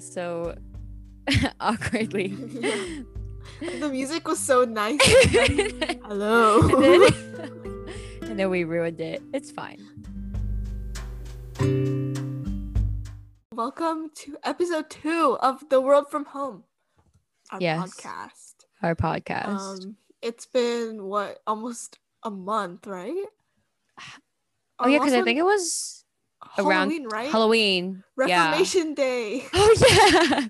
so awkwardly? the music was so nice. Hello. and, then, and then we ruined it. It's fine. Welcome to episode two of The World from Home, our Yes. podcast. Our podcast. Um, it's been what almost a month, right? oh yeah, because I think it was around Halloween, right? Halloween. Reformation Day. Oh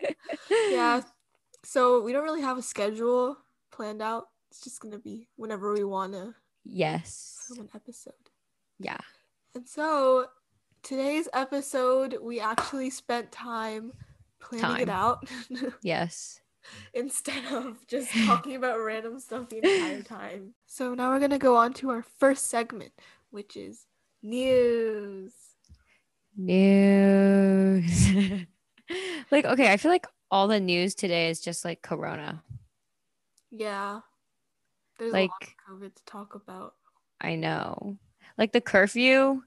yeah. yeah. So we don't really have a schedule planned out. It's just gonna be whenever we wanna Yes. an episode. Yeah. And so today's episode, we actually spent time planning it out Yes. instead of just talking about random stuff the entire time. So now we're gonna go on to our first segment, which is news. News. like okay, I feel like all the news today is just like Corona. Yeah. There's Like- a lot of COVID to talk about. I know. Like the curfew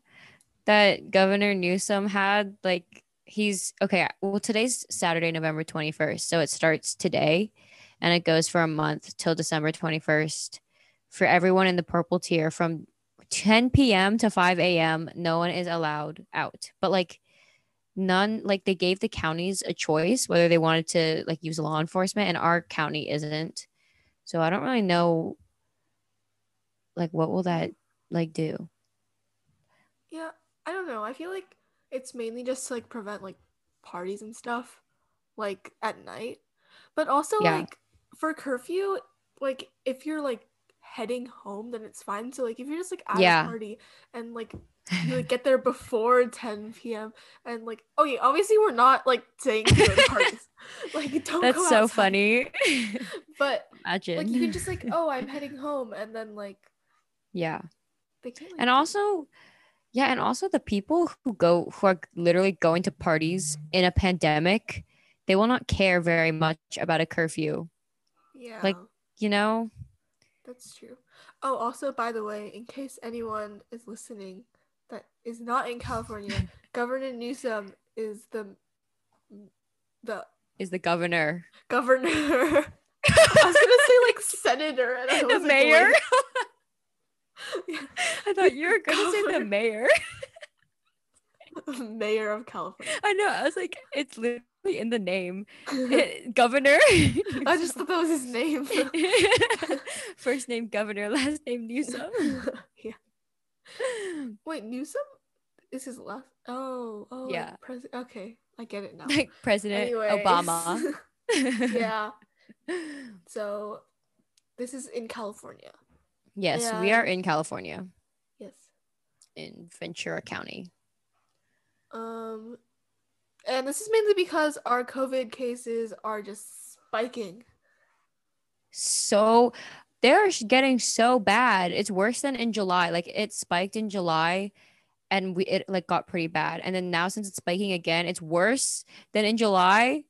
that Governor Newsom had, like he's okay. Well, today's Saturday, November 21st. So it starts today and it goes for a month till December 21st for everyone in the purple tier from 10 p.m. to 5 a.m. No one is allowed out. But like, none, like they gave the counties a choice whether they wanted to like use law enforcement, and our county isn't. So I don't really know, like, what will that like do? Yeah, I don't know. I feel like it's mainly just to like prevent like parties and stuff like at night. But also Yeah. like for curfew, like if you're like heading home then it's fine. So like if you're just like at Yeah. a party and like you like get there before 10 p.m. and like oh yeah, obviously we're not like saying to go to parties. like don't That's so outside. funny. But Imagine. like you can just like oh I'm heading home and then like yeah. like, And also, yeah, and also the people who go who are literally going to parties in a pandemic, they will not care very much about a curfew. yeah like- You know? That's true. Oh, also, by the way, in case anyone is listening that is not in California, Governor Newsom is the the Is the governor. governor. I was gonna say like senator, and I the was like, mayor? wait. I thought you were gonna say the mayor. mayor of California. I know. I was like, it's literally in the name. Eh, governor. I just thought that was his name. First name governor, last name Newsom. yeah. Wait, Newsom is his last. Oh, oh, Yeah. President. Okay, I get it now. like President Anyways. Obama. yeah. So this is in California. Yes, we are in California, Yes. in Ventura County. Um and this is mainly because our COVID cases are just spiking. So they're getting so bad. It's worse than in July. Like it spiked in July and we it like got pretty bad. And then now since it's spiking again, it's worse than in July.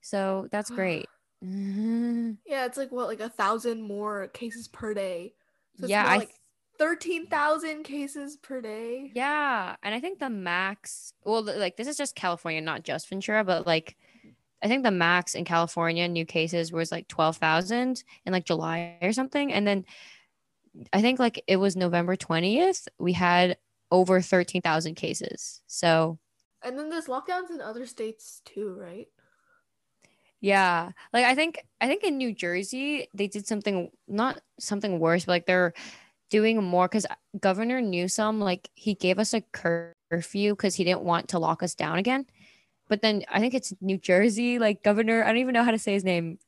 So that's great. Yeah, it's like what, like a thousand more cases per day. So yeah, like thirteen thousand cases per day. Yeah, and I think the max, well, like this is just California, not just Ventura, but like I think the max in California new cases was like 12,000 in like July or something. And then I think like it was November 20th, we had over 13,000 cases. So, And then there's lockdowns in other states too, right? yeah, like I think I think in New Jersey they did something not something worse, but like they're doing more cuz Governor Newsom like he gave us a curfew cuz he didn't want to lock us down again. But then I think it's New Jersey like Governor I don't even know how to say his name.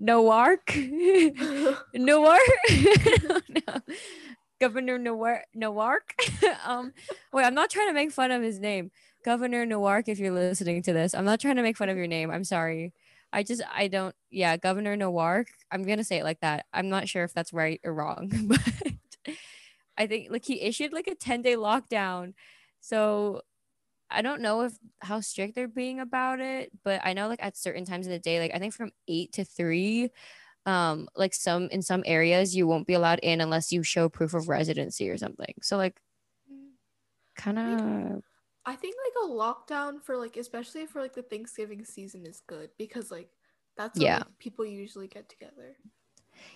Noark? Noark? no. Governor Noark Noark? um wait, I'm not trying to make fun of his name. Governor Noark if you're listening to this. I'm not trying to make fun of your name. I'm sorry. I just I don't yeah, Governor Noark. I'm gonna say it like that. I'm not sure if that's right or wrong, but I think like he issued like a 10 day lockdown. So I don't know if how strict they're being about it, but I know like at certain times of the day, like I think from eight to three, um like some in some areas you won't be allowed in unless you show proof of residency or something. So like kind of I think like a lockdown for like especially for like the Thanksgiving season is good because like that's when Yeah. like, people usually get together.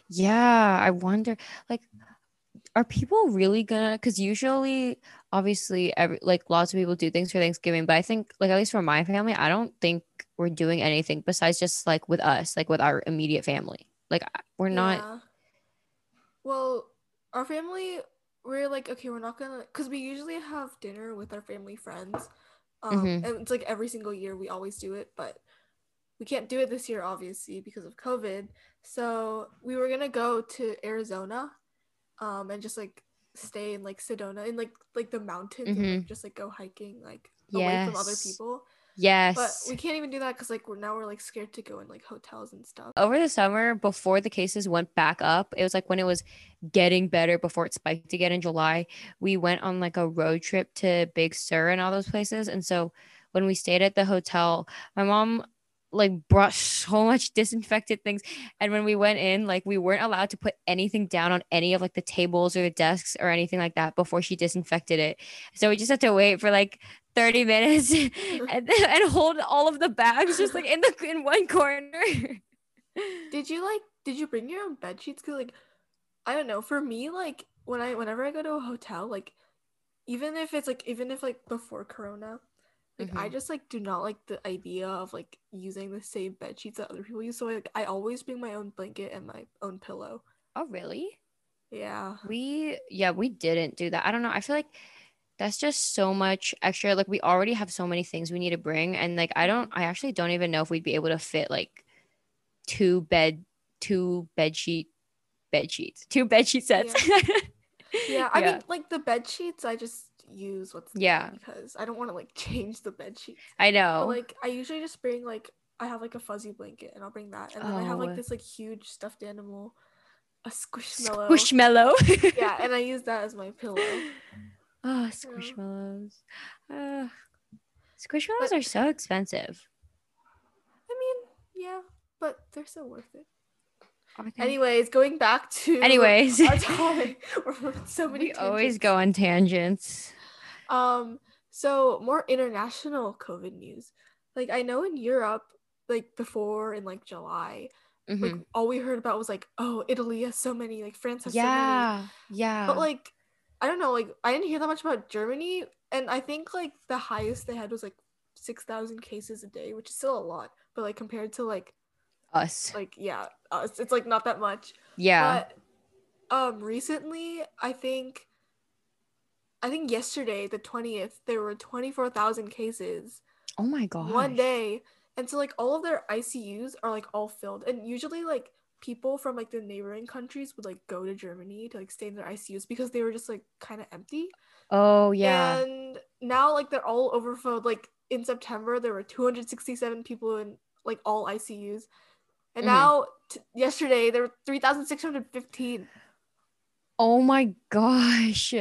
Yeah, I wonder like are people really gonna cuz usually obviously every like lots of people do things for Thanksgiving, but I think like at least for my family, I don't think we're doing anything besides just like with us, like with our immediate family. Like we're not Yeah. Well, our family, we're like, okay, we're not gonna, because we usually have dinner with our family friends. Um, Mhm. And it's like every single year we always do it, but we can't do it this year, obviously, because of COVID. So we were gonna go to Arizona um, and just like stay in like Sedona, in like like the mountains, and like, Mhm. just like go hiking like away from other people. yes. But we can't even do that because like we're now we're like scared to go in like hotels and stuff. over the summer before the cases went back up it was like when it was getting better before it spiked again in july we went on like a road trip to big sur and all those places and so when we stayed at the hotel my mom like brought so much disinfected things. And when we went in like we weren't allowed to put anything down on any of like the tables or the desks or anything like that before she disinfected it. So we just had to wait for like 30 minutes and, and hold all of the bags just like in the in one corner. Did you like did you bring your own bed sheets? Cause like I don't know, for me, like when I whenever I go to a hotel, like even if it's like even if like before corona, like I Mhm. just like do not like the idea of like using the same bed sheets that other people use. So like I always bring my own blanket and my own pillow. Oh, really? Yeah. We, yeah, we didn't do that. I don't know. I feel like that's just so much extra. Like, we already have so many things we need to bring. And, like, I don't, I actually don't even know if we'd be able to fit like two bed, two bed sheet, bed sheets, two bed sheet sets. Yeah. I Yeah. mean like the bed sheets I just use what's Yeah. because I don't want to like change the bed sheets. I But know. like I usually just bring like I have like a fuzzy blanket and I'll bring that. And then I have Oh. like this like huge stuffed animal, a squishmallow. Squishmallow. yeah, and I use that as my pillow. Oh, squishmallows. Uh, squishmallows are so expensive. I mean, yeah, but they're so worth it. Anyways, going back to Anyways. topic. So many we always go on tangents. Um, so more international COVID news. Like I know in Europe, like before in like July, like Mhm. all we heard about was like, oh, Italy has so many, like France has so many. Yeah. Yeah. But like, I don't know, like I didn't hear that much about Germany, and I think like the highest they had was like six thousand cases a day, which is still a lot. But like compared to like us. like yeah, us, it's like not that much. Yeah. But um, recently I think, I think yesterday the twentieth there were twenty four thousand cases oh my god. one day, and so like all of their ICUs are like all filled, and usually like people from like the neighboring countries would like go to Germany to like stay in their ICUs because they were just like kind of empty. Oh yeah. And now like they're all overfilled. Like in September there were 267 people in like all ICUs. And Mhm. now t- yesterday there were 3615 oh my gosh.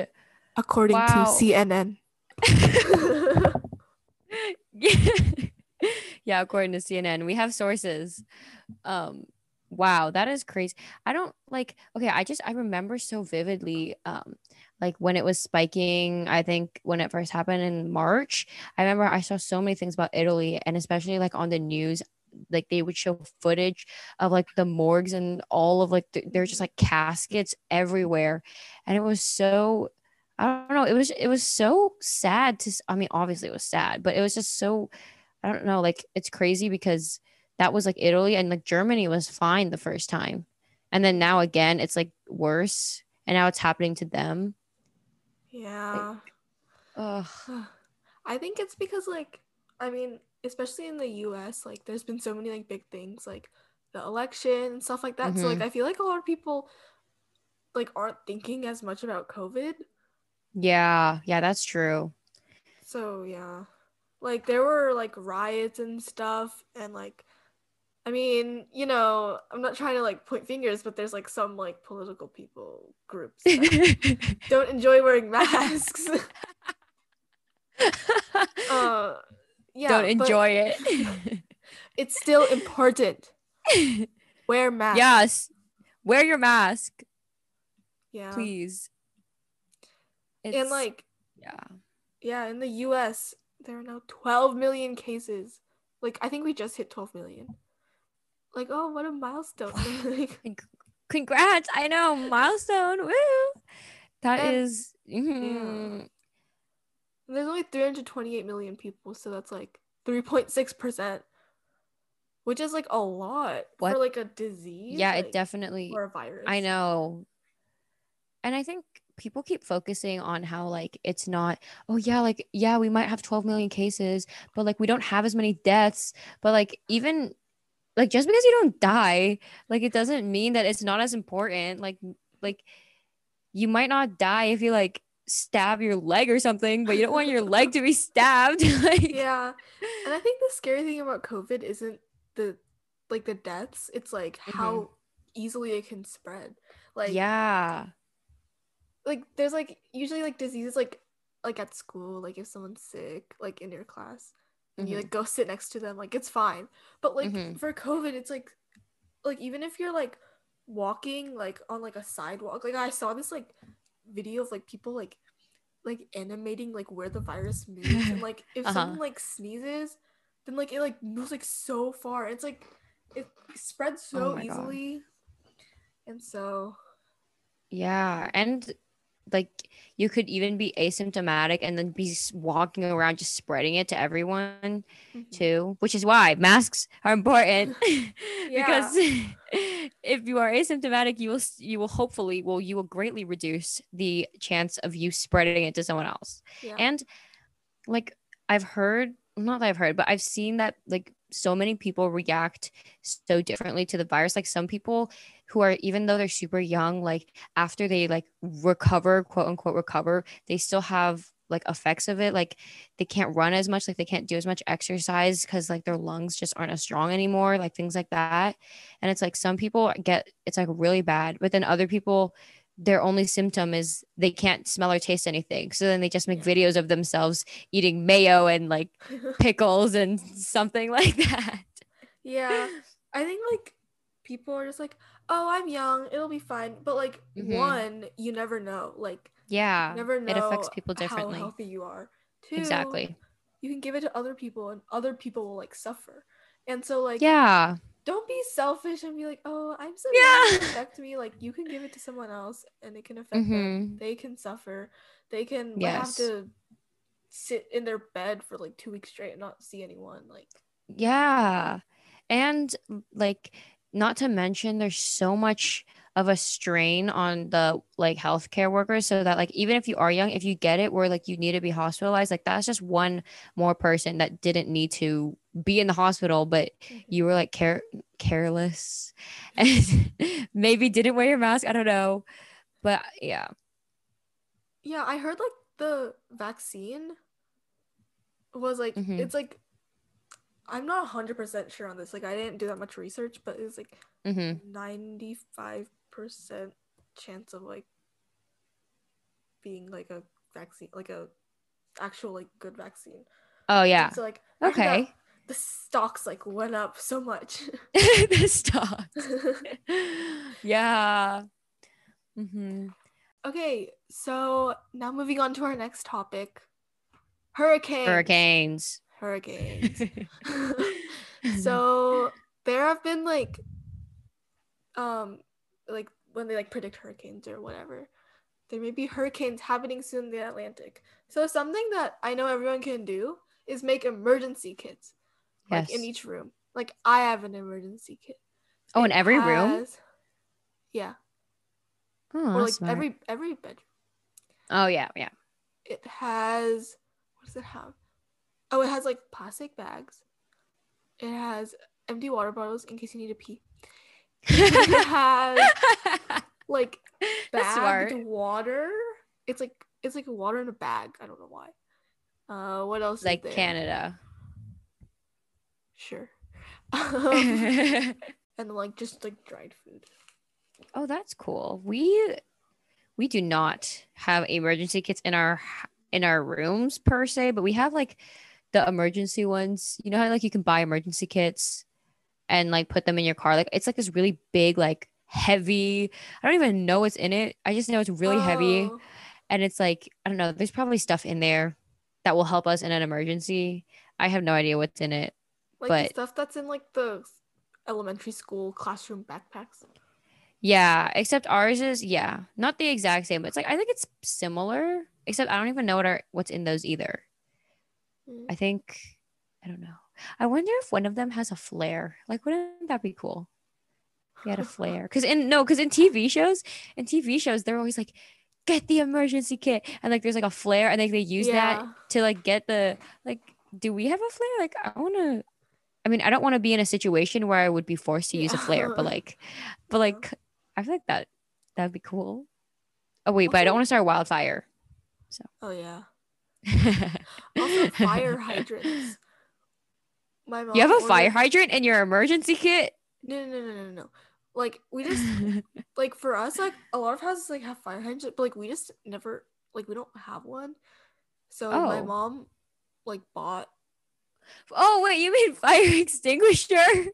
according Wow. to CNN. yeah, according to CNN, we have sources. Um, wow, that is crazy. I don't like. Okay, I just I remember so vividly. Um, like when it was spiking. I think when it first happened in March. I remember I saw so many things about Italy, and especially like on the news. Like they would show footage of like the morgues and all of like th- there's just like caskets everywhere, and it was so I don't know. It was it was so sad to. i mean, obviously it was sad, but it was just so. I don't know. Like it's crazy because that was like Italy and like Germany was fine the first time, and then now again it's like worse, and now it's happening to them. yeah. Ugh. I think it's because like I mean, especially in the US, like there's been so many like big things like the election and stuff like that. So like Mhm. I feel like a lot of people like aren't thinking as much about COVID. Yeah, yeah, that's true. So yeah. Like there were like riots and stuff and like I mean, you know, I'm not trying to like point fingers, but there's like some like political people groups that don't enjoy wearing masks. uh yeah. don't enjoy it. It's still important. Wear mask. Yes. Wear your mask, Yeah. please. And like, yeah. yeah, in the US, there are now 12 million cases. Like, I think we just hit 12 million. Like, oh, what a milestone. Like, Congrats. I know. Milestone. Woo. That And- is. mhm. There's only 328 million people, so that's like 3.6%, which is like a lot What? for like a disease. Yeah, like, it definitely. or a virus. I know. And I think people keep focusing on how like it's not oh yeah like yeah we might have 12 million cases but like we don't have as many deaths but like even like just because you don't die like it doesn't mean that it's not as important like like you might not die if you like stab your leg or something but you don't want your leg to be stabbed like Yeah, and I think the scary thing about COVID isn't the like the deaths; it's like how easily it can spread. Like, yeah like there's like usually like diseases like like at school, like if someone's sick, like in your class, and you Mhm. like go sit next to them, like it's fine. But like Mhm. for COVID, it's like like even if you're like walking like on like a sidewalk, like I saw this like video of like people like like animating like where the virus moves and like if Uh-huh. someone like sneezes, then like it like moves like so far. It's like it spreads so Oh my God. easily. And so Yeah, and like you could even be asymptomatic and then be walking around just spreading it to everyone mhm. too, which is why masks are important because if you are asymptomatic, you will you will hopefully well you will greatly reduce the chance of you spreading it to someone else. yeah. And like I've heard, not that I've heard, but I've seen that like so many people react so differently to the virus. Like some people who are, even though they're super young, like after they like recover, quote unquote, recover, they still have like effects of it. Like they can't run as much, like they can't do as much exercise because like their lungs just aren't as strong anymore, like things like that. And it's like some people get it's like really bad, but then other people, their only symptom is they can't smell or taste anything. So then they just make Yeah. videos of themselves eating mayo and like pickles and something like that. yeah. I think like people are just like, oh, I'm young, it'll be fine. But like Mhm. one, you never know. Like Yeah. never know it affects people differently. how healthy you are. Two, Exactly. You can give it to other people, and other people will like suffer. And so like, Yeah. Don't be selfish and be like, oh, I'm so Yeah. it affect me. Like you can give it to someone else, and it can affect them. Mhm. They can suffer. They can Yes. have to sit in their bed for like two weeks straight and not see anyone. Like Yeah. And like not to mention there's so much of a strain on the like healthcare workers so that like even if you are young if you get it where like you need to be hospitalized like that's just one more person that didn't need to be in the hospital but you were like care careless and maybe didn't wear your mask i don't know but yeah Yeah, I heard like the vaccine was like Mhm. it's like I'm not 100% sure on this. Like I didn't do that much research, but it was like hmm 95% chance of like being like a vaccine, like a actual like good vaccine. oh yeah So like okay the stocks like went up so much. the stock yeah hmm okay, so now moving on to our next topic. Hurricanes. hurricanes Hurricanes. so there have been like um like when they like predict hurricanes or whatever there may be hurricanes happening soon in the atlantic so something that i know everyone can do is make emergency kits like in each room. Like i have an emergency kit. Oh in It every room? yeah. Oh, or like smart. every every bedroom. Oh yeah yeah. It has what does it have? Oh it has like plastic bags. It has empty water bottles in case you need to pee. It has like bagged water. It's like it's like water in a bag. I don't know why. Uh what else like is there? canada sure Um, and like just like dried food oh that's cool we we do not have emergency kits in our in our rooms per se but we have like the emergency ones you know how like you can buy emergency kits and like put them in your car. Like it's like this really big, like heavy. I don't even know what's in it. I just know it's really heavy. Oh, And it's like, I don't know, there's probably stuff in there that will help us in an emergency. I have no idea what's in it. Like but- the stuff that's in like the elementary school classroom backpacks. Yeah, except ours is yeah, not the exact same. But it's like I think it's similar, except I don't even know what are what's in those either. Mm. I think I don't know. I wonder if one of them has a flare. Like, wouldn't that be cool? He had a flare. Cause in no, because in TV shows, in TV shows, they're always like, get the emergency kit. And like there's like a flare and like they use that to like get the like, do we have a flare? Like I wanna I mean, I don't want to be in a situation where I would be forced to use a flare, but like but like uh-huh. I feel like that that'd be cool. Oh wait, but I don't want to start a wildfire. So. Oh yeah. Also fire hydrants. My mom you have a ordered- fire hydrant in your emergency kit? No, no, no, no, no, no. Like we just like for us, like a lot of houses like have fire hydrants, but like we just never like we don't have one. So my Oh. mom like bought. Oh wait, you mean fire extinguisher?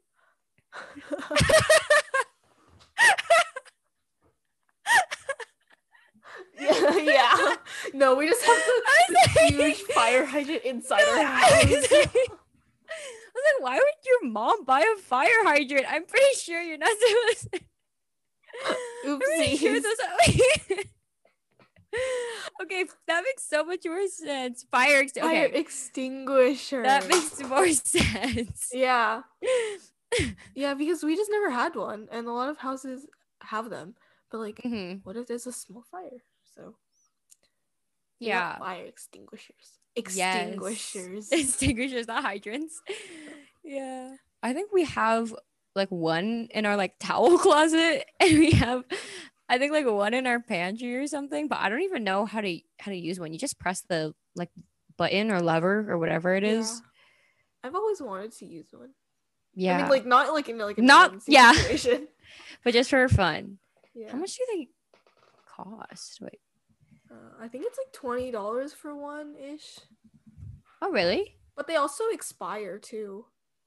yeah, yeah. No, we just have I was huge fire hydrant inside our I house. was like, I was like, why would your mom buy a fire hydrant? I'm pretty sure you're not supposed to. I'm sure those are- okay, that makes so much more sense. Fire, ex- Fire extinguisher. that makes more sense. yeah, yeah, because we just never had one, and a lot of houses have them. But like, Mhm. what if there's a small fire? So Yeah, fire extinguishers. Yes. Extinguishers. extinguishers, not hydrants. Yeah, I think we have like one in our like towel closet, and we have, I think like one in our pantry or something. But I don't even know how to how to use one. You just press the like button or lever or whatever it is. Yeah. I've always wanted to use one. Yeah, I mean, like not like in like a Not- yeah. situation. but just for fun. Yeah. How much do they cost? Wait. Uh, I think it's like twenty dollars for one ish, Oh, really? but they also expire too.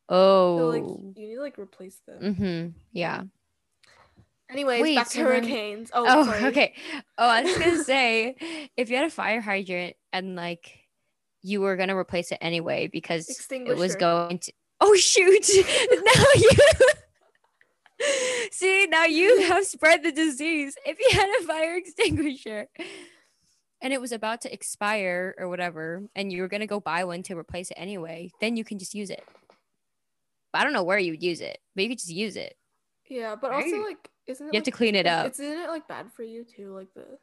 Oh. So like you need to like replace them. mm-hmm. Yeah. Anyways, Wait, back to so then- hurricanes. Oh, Oh, sorry. okay. Oh, I was gonna say, if you had a fire hydrant and like you were gonna replace it anyway because it was going to. Oh shoot! now you. See, now you have spread the disease. If you had a fire extinguisher and it was about to expire or whatever, and you were gonna go buy one to replace it anyway, then you can just use it. I don't know where you would use it, but you could just use it. Yeah, but also like, isn't it? You have to clean it up. Isn't it like bad for you too? Like the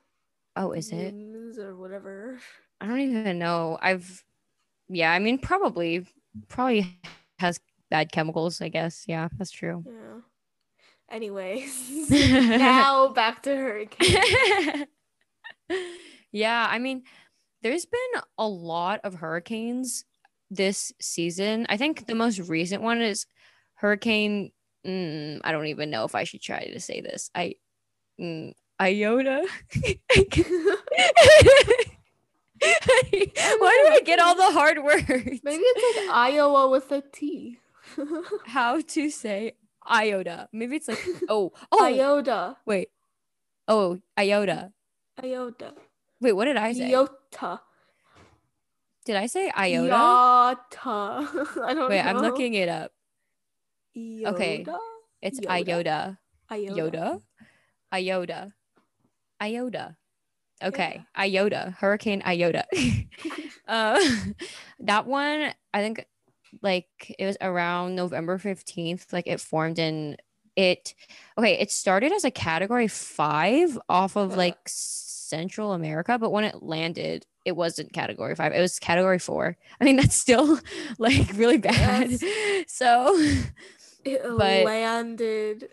Oh, is it? or whatever. I don't even know. I've, yeah, I mean, probably, probably has bad chemicals. I guess. Yeah, that's true. Yeah. Anyways, now back to hurricanes. yeah, I mean, there's been a lot of hurricanes this season. I think the most recent one is Hurricane. Mm, I don't even know if I should try to say this. I, mm, Iota. Why do I get all the hard words? Maybe it's like Iowa with a T. how to say iota. Maybe it's like oh oh Iota. wait oh iota. Iota. Wait, what did I say? Iota. Did I say iota? Iota. I don't Wait, know. I'm looking it up. Iota? Okay. It's Yoda? iota. Iota. Yoda. Iota. Iota. Okay, iota. Hurricane iota. uh, that one, I think, like it was around November fifteenth. Like it formed in it. Okay, it started as a Category Five off of like Central America, but when it landed, it wasn't Category Five. It was Category Four. I mean, that's still like really bad. So. It But- landed.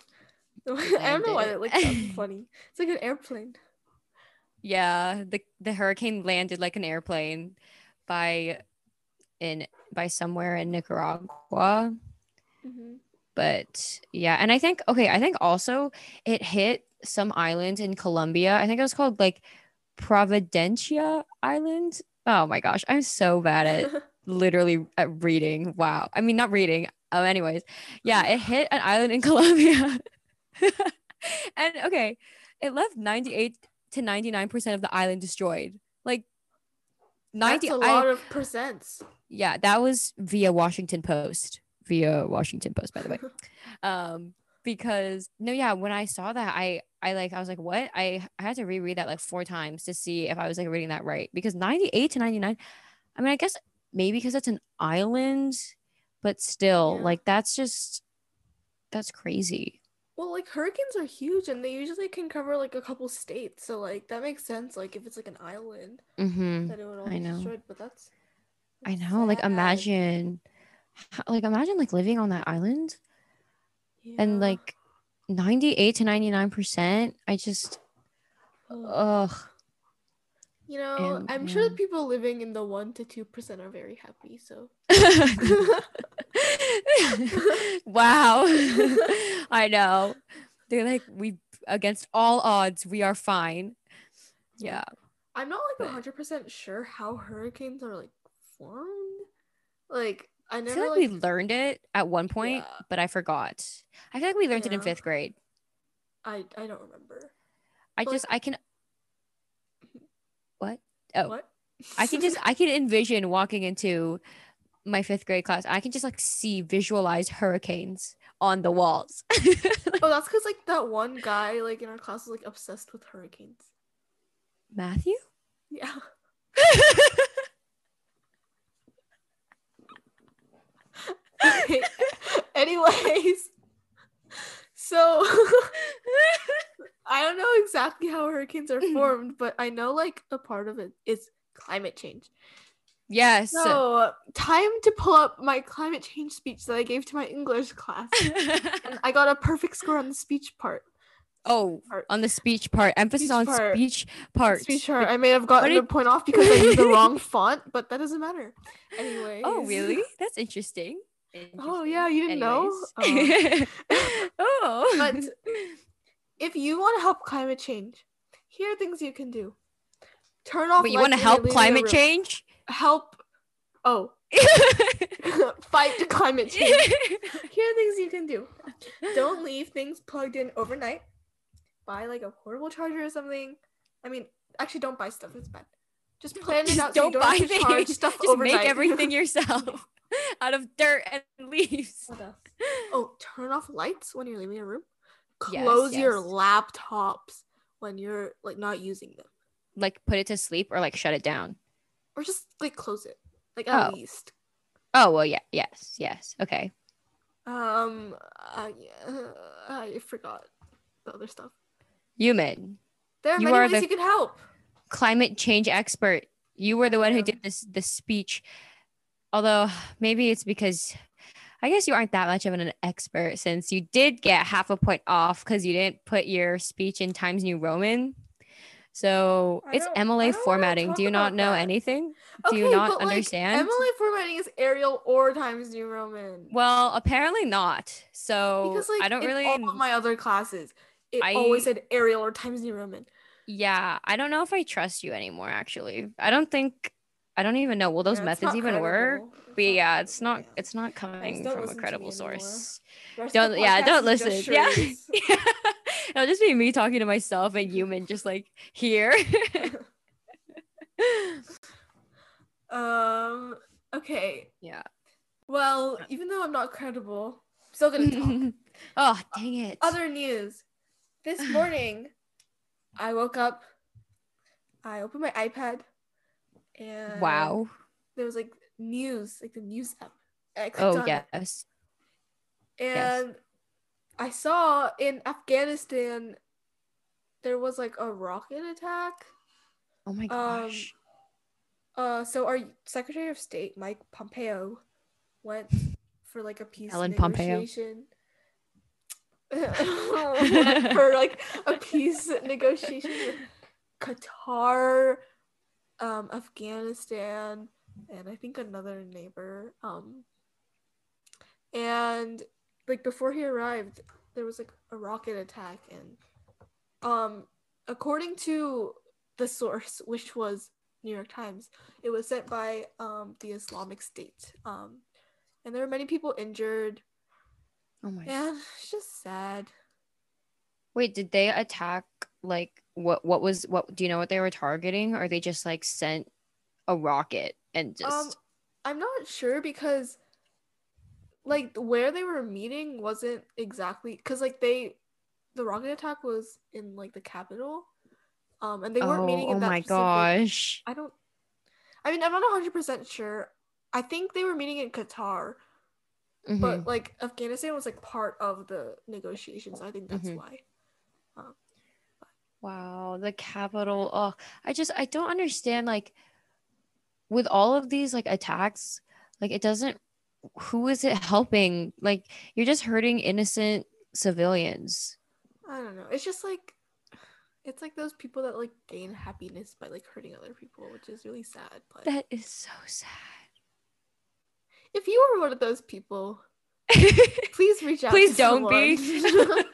I don't know why that sounds funny. It's like an airplane. Yeah, the the hurricane landed like an airplane by in by somewhere in Nicaragua. hmm But yeah, and I think okay, I think also it hit some island in Colombia. I think it was called like Providencia Island. Oh my gosh, I'm so bad at literally at reading. Wow. I mean not reading, Oh, anyways, yeah, it hit an island in Colombia, and okay, it left ninety eight to ninety nine percent of the island destroyed. Like ninety, That's a lot of percents. yeah, that was via Washington Post, via Washington Post, by the way. um, because no, yeah, when I saw that, I I like I was like, what? I I had to reread that like four times to see if I was like reading that right because ninety eight to ninety nine. I mean, I guess maybe because it's an island, but still, Yeah. like that's just that's crazy. Well, like hurricanes are huge and they usually can cover like a couple states. So like that makes sense. Like if it's like an island, Mm-hmm. that it would all I know. destroyed. But that's, I that's know. Like imagine, like imagine like living on that island and like ninety eight to ninety nine percent. I just, Ugh. You know, and- I'm sure the people living in the one to two percent are very happy. So wow. I know. They're like, we, against all odds, we are fine. Yeah. I'm not like But- hundred percent sure how hurricanes are like formed. Like I I feel like, like, we learned it at one point, Yeah. but I forgot. I feel like we learned it in fifth grade. I I don't remember. I But, just, I can? Oh, What? I can just, I can envision walking into my fifth grade class. I can just like see, visualize hurricanes on the walls. oh, that's because like that one guy like in our class was like obsessed with hurricanes. Matthew? Yeah. Okay. Anyways, so I don't know exactly how hurricanes are mm. formed, but I know like a part of it is climate change. yes. So, time to pull up my climate change speech that I gave to my English class. And I got a perfect score on the speech part. oh, Part. on the speech part, emphasis Speech on part. speech part. Speech part. I may have gotten did- a point off because I used the wrong font, but that doesn't matter. Anyway. Oh, really? That's interesting. Oh, yeah, you didn't know? Anyways. oh. oh. But if you want to help climate change, here are things you can do. Turn off. but you want to lights when you're help climate change? Help. Oh, fight the climate change. Here are things you can do. Don't leave things plugged in overnight. Buy like a portable charger or something. I mean, actually, don't buy stuff. It's bad. Just plan it Just out. so you don't buy have to charge things. Stuff Just overnight. make everything yourself out of dirt and leaves. Oh, turn off lights when you're leaving a room. Yes, Close your yes. laptops when you're like not using them, Like put it to sleep or like shut it down. or just like close it, like at Oh. least. Oh well, yeah, yes, yes. Okay. Um, I, I forgot the other stuff. Yumin, There are You many ways you can help. climate change expert. You were the one who did this the speech. Although maybe it's because I guess you aren't that much of an expert since you did get half a point off because you didn't put your speech in Times New Roman. So I it's MLA formatting. Do you not know that. anything? Do you not but, like, understand? MLA formatting is Arial or Times New Roman. Well, apparently not. So because like I don't in really. all of my other classes, it I- always said Arial or Times New Roman. yeah, I don't know if I trust you anymore. Actually, I don't think. I don't even know. Will those Yeah, methods even work? But yeah, it's not. yeah. It's not coming from a credible source. The rest of Don't. Yeah, don't listen. Yeah. charades. It'll just be me talking to myself and Yumin just like here. um. Okay. yeah. Well, even though I'm not credible, I'm still gonna talk. oh, dang it. Other news. This morning, I woke up. I opened my iPad, and wow. there was like news, like the news app. I Oh on it, yes. and I saw in Afghanistan there was like a rocket attack. Oh my Um, gosh. Uh, so our Secretary of State Mike Pompeo went for like a peace Ellen Pompeo. negotiation. For like a peace negotiation with Qatar, um, Afghanistan, and I think another neighbor. Um, and like before he arrived, there was like a rocket attack, and um, according to the source, which was New York Times, it was sent by um the Islamic State. Um, and there were many people injured. Oh my. Yeah, it's just sad. Wait, did they attack like what what was what do you know what they were targeting or they just like sent a rocket and just Um, I'm not sure because, like, where they were meeting wasn't exactly because, like, they, the rocket attack was in like the capital, um, and they weren't oh, meeting in oh that my specific- gosh. I don't. I mean, I'm not 100 percent sure. I think they were meeting in Qatar, Mhm. but like Afghanistan was like part of the negotiations. I think that's Mhm. why. Wow, the capital. Oh, I just I don't understand like with all of these like attacks, like it doesn't who is it helping? Like you're just hurting innocent civilians. I don't know. It's just like, it's like those people that like gain happiness by like hurting other people, which is really sad. But That is so sad. if you were one of those people, please reach out. Please don't be.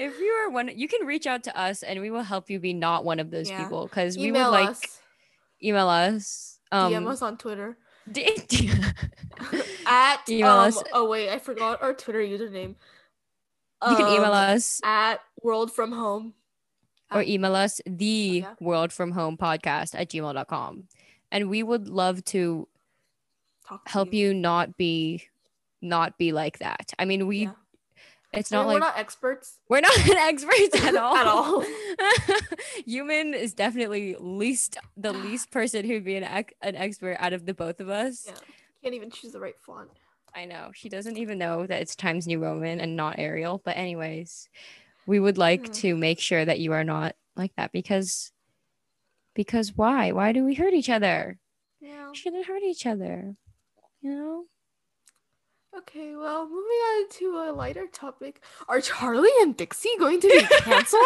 if you are one, you can reach out to us and we will help you be not one of those Yeah. people because we would like us. email us. Um, DM us on Twitter d- d- at Email um, us. Oh wait, I forgot our Twitter username. you can email Um, us at World from Home. or email us the yeah. world from home podcast at gmail.com and we would love to Talk to help you not be not be like that i mean we Yeah. It's I not mean, like we're not experts. we're not experts at all At all. Yumin is definitely least the least person who'd be an, ex- an expert out of the both of us Yeah. Can't even choose the right font. i know she doesn't even know that it's times new roman and not arial but anyways we would like Hmm. to make sure that you are not like that because because why why do we hurt each other Yeah. we shouldn't hurt each other you know Okay, well, moving on to a lighter topic. Are Charlie and Dixie going to be canceled?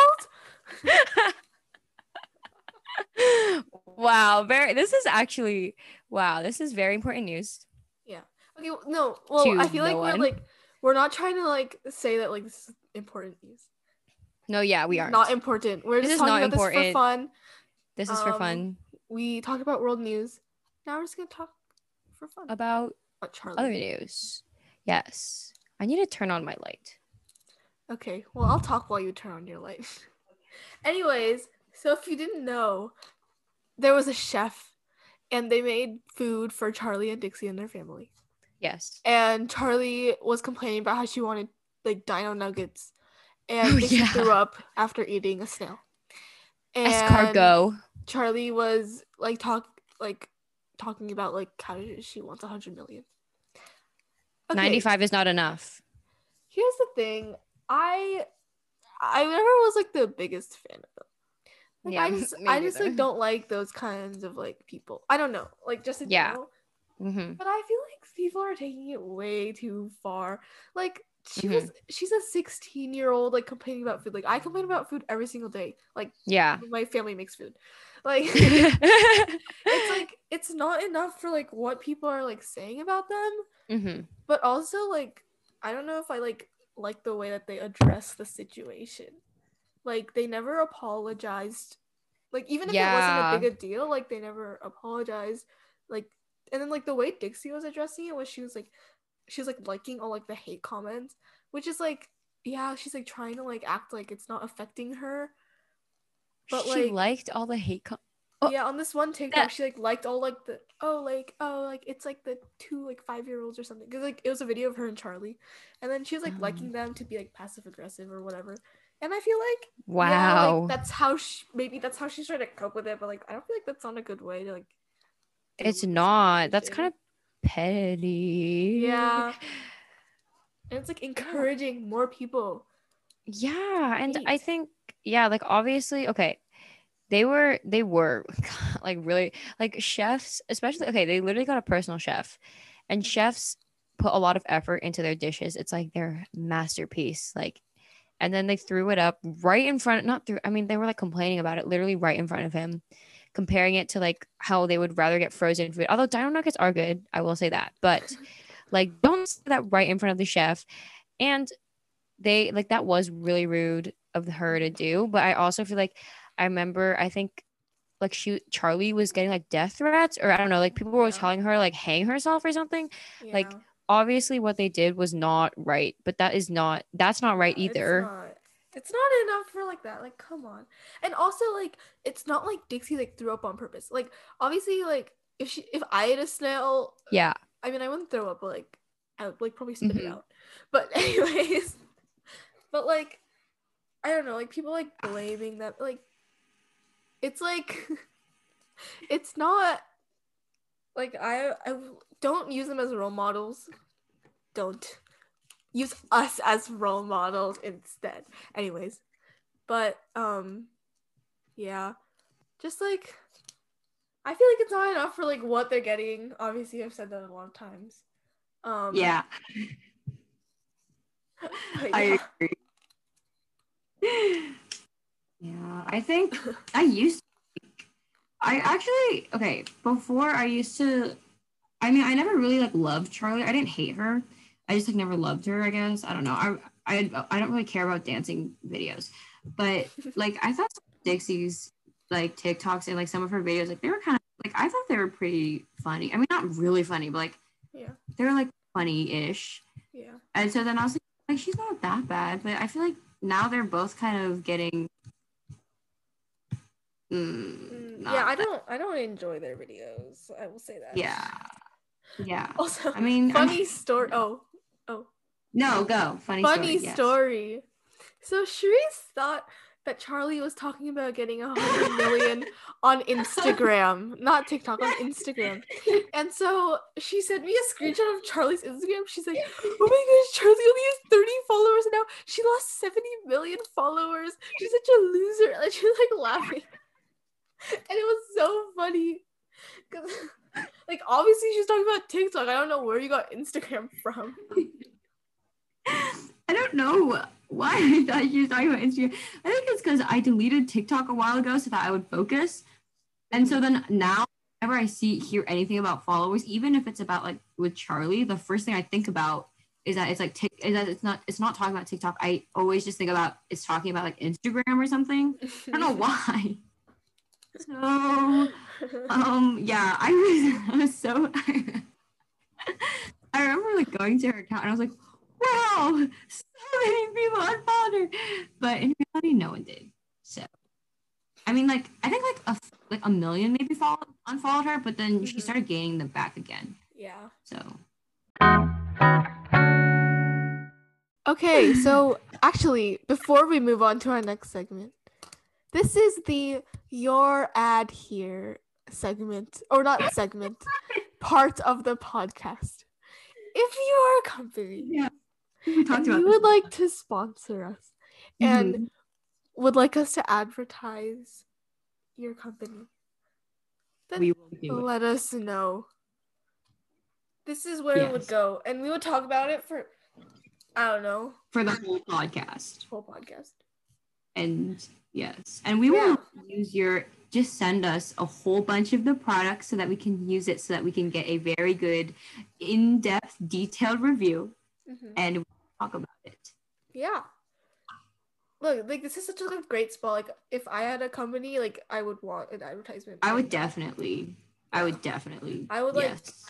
wow very this is actually wow this is very important news Yeah. okay, well, no. Well, To I feel like no we're one. like we're not trying to like say that like this is important news. no yeah we are Not important. We're This just talking not about this for fun. this is for um, fun We talked about world news. Now we're just gonna talk for fun about about Charlie. other news yes i need to turn on my light Okay, well, I'll talk while you turn on your light. Anyways, so if you didn't know, there was a chef and they made food for Charlie and Dixie and their family. yes And Charlie was complaining about how she wanted like dino nuggets. And Oh, Dixie yeah. threw up after eating a snail. And escargot Charlie was like talk like talking about like how she wants a hundred million. Okay, 95 is not enough. Here's the thing. I i never was like the biggest fan of them. Like, Yeah, i just i just like don't like those kinds of like people. I don't know. Like just Yeah. general. Hmm but i feel like people are taking it way too far. Like she Mhm. was she's a 16 year old like complaining about food. Like i complain about food every single day. Like yeah. my family makes food. Like it's like it's not enough for like what people are like saying about them hmm but also like i don't know if i like like the way that they address the situation. Like they never apologized like even if it wasn't a big a deal like they never apologized like and then like the way dixie was addressing it was she was like she was like liking all like the hate comments which is like yeah she's like trying to like act like it's not affecting her But, she like- liked all the hate com- Oh, yeah on this one tiktok she like liked all like the oh like oh like it's like the two like five year olds or something. Because like it was a video of her and charlie. And then she was like Oh. liking mm. them to be like passive aggressive or whatever. And i feel like wow yeah, like, that's how she maybe that's how she's trying to cope with it but like i don't feel like that's not a good way to like it's not. That's kind of petty. Yeah. And it's like encouraging more people. Yeah, and I think yeah, like obviously, okay, they were they were like really like chefs, especially okay, they literally got a personal chef, and chefs put a lot of effort into their dishes. It's like their masterpiece, like, and then they threw it up right in front. Not through. I mean, they were like complaining about it, literally right in front of him, comparing it to like how they would rather get frozen food. Although dino nuggets are good, I will say that, but like don't say that right in front of the chef and they like that was really rude of her to do but i also feel like i remember i think like she charli was getting like death threats or i don't know like people were Yeah. telling her like hang herself or something Like, obviously what they did was not right, but that is not that's not right Yeah, either. It's not, it's not enough for like that. Like, come on. And also, like, it's not like Dixie like threw up on purpose. Like, obviously, like if she if I ate a snail, Yeah. I mean, I wouldn't throw up, but like I would like probably spit it Mhm. out. But anyways, but like I don't know, like people like blaming them, like it's like it's not like I I don't use them as role models. Don't use us as role models instead. Anyways, but um, yeah, just like I feel like it's not enough for like what they're getting. Obviously, I've said that a lot of times. Um, Yeah, but I agree. Yeah, I think I used to, I actually okay, before I used to I mean, I never really like loved Charli. I didn't hate her. I just like never loved her, I guess. I don't know. I I I don't really care about dancing videos. But like I thought Dixie's like TikToks and like some of her videos like they were kind of like I thought they were pretty funny. I mean, not really funny, but like yeah, they were like funny-ish. yeah. And so then I was like, like, she's not that bad, but I feel like now they're both kind of getting. Mm, yeah, I don't I don't enjoy their videos. I will say that. Yeah, yeah. Also, I mean, I'm- funny story. Oh, oh, No, go. Funny, funny story. yes. story. So Charisse thought that Charli was talking about getting a hundred million on Instagram, not TikTok, on Instagram. And so she sent me a screenshot of Charli's Instagram. She's like, "Oh my gosh, Charli only has thirty followers now. She lost seventy million followers. She's such a loser." And she was like laughing, and it was so funny because like obviously she's talking about TikTok. I don't know where you got Instagram from. I don't know why I thought she was talking about Instagram. I think it's because I deleted TikTok a while ago so that I would focus. And so then now, whenever I see hear anything about followers, even if it's about like with Charli, the first thing I think about is that it's like tick is that it's not it's not talking about TikTok. I always just think about it's talking about like Instagram or something. I don't know why. So um yeah, I was I was so I remember like going to her account and I was like, wow, so many people unfollowed her. But in reality, no one did. So I mean like I think like a like a million maybe followed unfollowed her, but then she Mhm. started gaining them back again. yeah. So Okay, so actually, before we move on to our next segment, this is the Your Ad Here segment, or not segment, part of the podcast. If you are a company yeah. We talked and about you would like to sponsor us and Mhm. would like us to advertise your company, then we will do it. let us know. This is where it would go, and we would talk about it for, I don't know, for the whole podcast. whole podcast. And yes, and we will use your just send us a whole bunch of the products so that we can use it so that we can get a very good in-depth detailed review Mhm. and we'll talk about it. Yeah. Look, like this is such a great spot. Like if I had a company, like I would want an advertisement. I would definitely I would definitely I would, like, yes.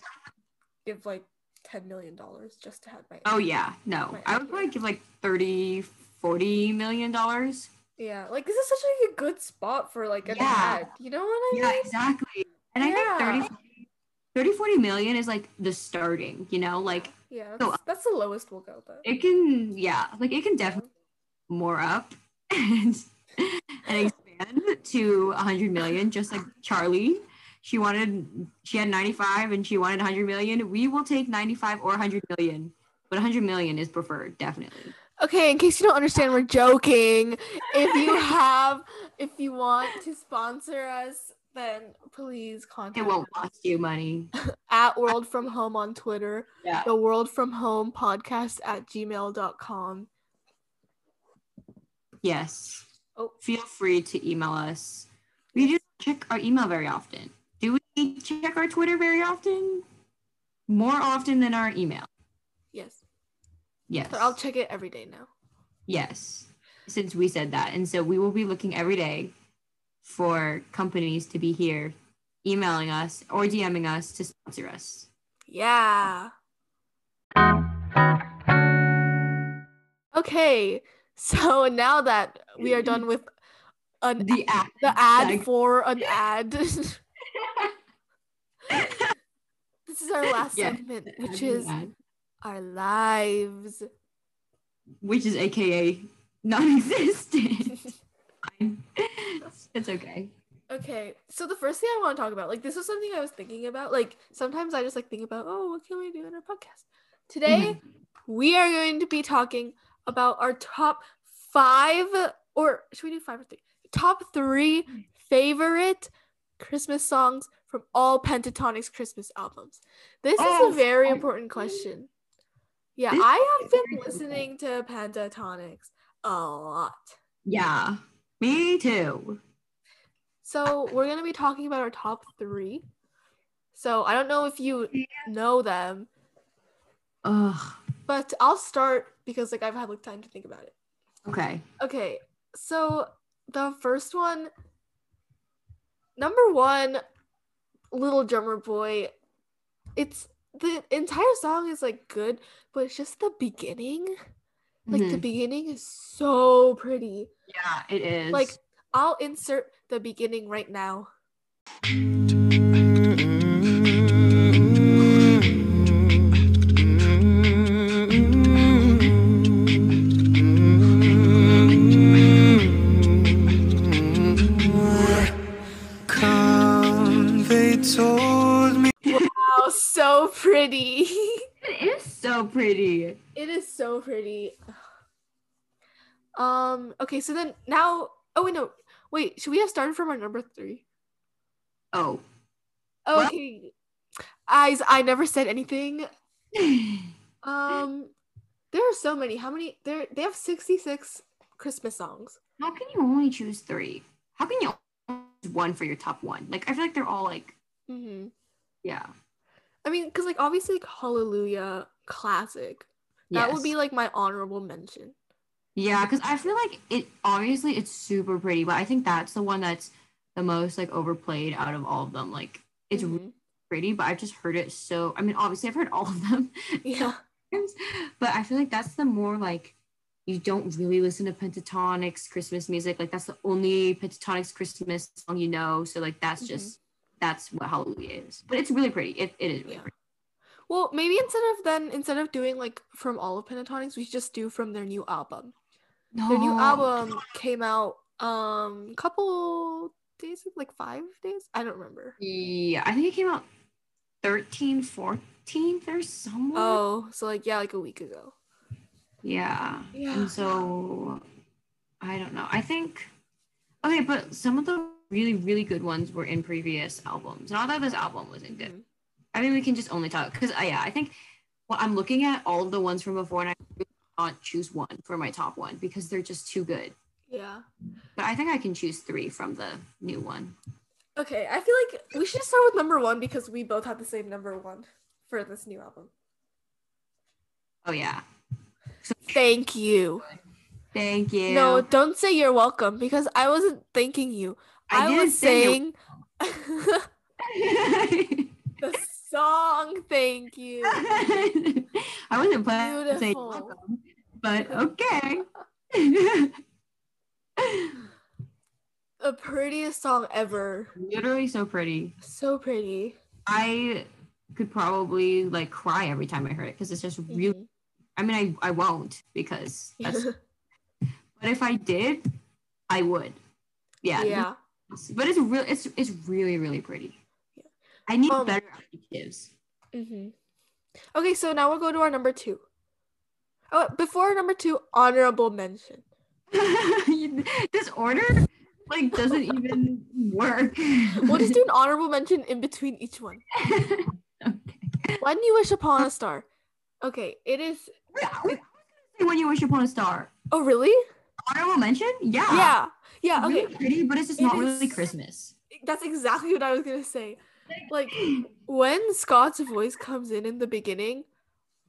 give like ten million dollars just to have my. Oh yeah, no. I would probably give like 30 40 million dollars. Yeah, like this is such like, a good spot for like an Yeah. ad. You know what I mean? Yeah, exactly. And I think 30 30 40 million is like the starting, you know, like Yeah, So- that's, that's the lowest we'll go though. it can yeah, like it can definitely more up and and expand to 100 million just like charli she wanted she had 95 and she wanted 100 million we will take 95 or 100 million but 100 million is preferred definitely Okay, in case you don't understand, we're joking. If you have, if you want to sponsor us, then please contact it won't cost you money. At World From Home on Twitter. yeah. The world from home podcast at gmail.com yes. Oh. feel free to email us. We just check our email very often. Do we check our twitter very often? More often than our email. Yes yes but i'll check it every day now Yes, since we said that. And so we will be looking every day for companies to be here emailing us or DMing us to sponsor us. yeah Okay, so now that we are done with an The ad. the ad Like- for an ad. this is our last Yeah, segment, which is ad. Our lives. which is AKA non-existent. It's, it's okay. Okay, so the first thing I want to talk about, like this was something I was thinking about. Like sometimes I just like think about, oh, what can we do in our podcast? Today mm-hmm. we are going to be talking about our top five, or should we do five or three? Top three favorite Christmas songs from all Pentatonix Christmas albums. This Oh, is a very fun. important question. Yeah, This I have been listening to Pentatonix a lot. Yeah, me too. So we're gonna be talking about our top three. So I don't know if you know them, Ugh. but I'll start because like I've had like time to think about it. Okay. Okay, so the first one, number one, Little Drummer Boy. It's the entire song is like good, but it's just the beginning. Like the Mhm. beginning is so pretty. yeah, it is. Like I'll insert the beginning right now. Pretty. it is so pretty. It is so pretty. Um, okay, so then now oh wait no. Wait, should we have started from our number three? Oh. What? Okay. Eyes, I never said anything. Um there are so many. How many there they have 66 Christmas songs. How can you only choose three? How can you one for your top one? Like I feel like they're all like Mm-hmm. yeah. I mean, because like obviously like Hallelujah classic. That would be like my honorable mention. Yeah, because I feel like it obviously it's super pretty, but I think that's the one that's the most like overplayed out of all of them. Like it's really Mhm. pretty, but I've just heard it so I mean obviously I've heard all of them. Yeah. but I feel like that's the more like you don't really listen to Pentatonix Christmas music. Like that's the only Pentatonix Christmas song you know. So like that's Mhm. just that's what Hallelujah is. But it's really pretty. It, it is really Yeah. pretty. Well, maybe instead of then instead of doing like from all of Pentatonix, we should just do from their new album. No. Their new album came out um couple days like 5 days? I don't remember. Yeah, I think it came out 13, 14th or somewhere. Oh, so like yeah, like a week ago. Yeah. Yeah. And so I don't know. I think okay, but some of the really, really good ones were in previous albums. Not that this album wasn't good. Mhm. I mean, we can just only talk because yeah, I think well, I'm looking at all of the ones from before, and I really can't choose one for my top one because they're just too good. Yeah. But I think I can choose three from the new one. Okay, I feel like we should start with number 1 because we both have the same number 1 for this new album. Oh yeah, Thank you. thank you. No, don't say you're welcome because I wasn't thanking you. I I, was saying the song thank you. I wasn't planning to say welcome, but okay. The prettiest song ever. Literally so pretty. So pretty. I could probably like cry every time I heard it because it's just really. Mhm. I mean, I I won't because that's. but if I did, I would. Yeah. yeah. But it's real. It's it's really really pretty. Yeah. I need Um, better adjectives. hmm Okay, so now we'll go to our number two. Oh, before number two, honorable mention. this order like doesn't even work. We'll just do an honorable mention in between each one. okay. When you wish upon a star. Okay, it is. Wait, I was gonna say when you wish upon a star. Oh, really? Honorable mention? Yeah. Yeah. Yeah. It's really Okay. pretty, but it's just It not is- really Christmas. That's exactly what I was gonna say. Like when Scott's voice comes in in the beginning,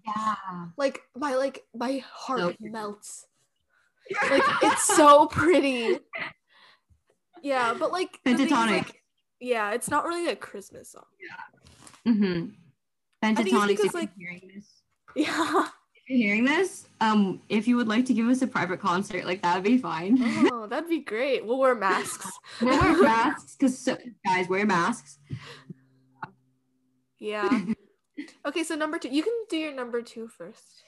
Yeah. like my like my heart So melts. Like it's so pretty. Yeah, but like Pentatonix. like, yeah, it's not really a Christmas song. Yeah. Mm-hmm. it's because, like- hearing this. Yeah. You're hearing this, um, if you would like to give us a private concert, like that would be fine. Oh, that'd be great. We'll wear masks. we'll wear masks because so, guys wear masks. Yeah. Okay, so number two. You can do your number two first.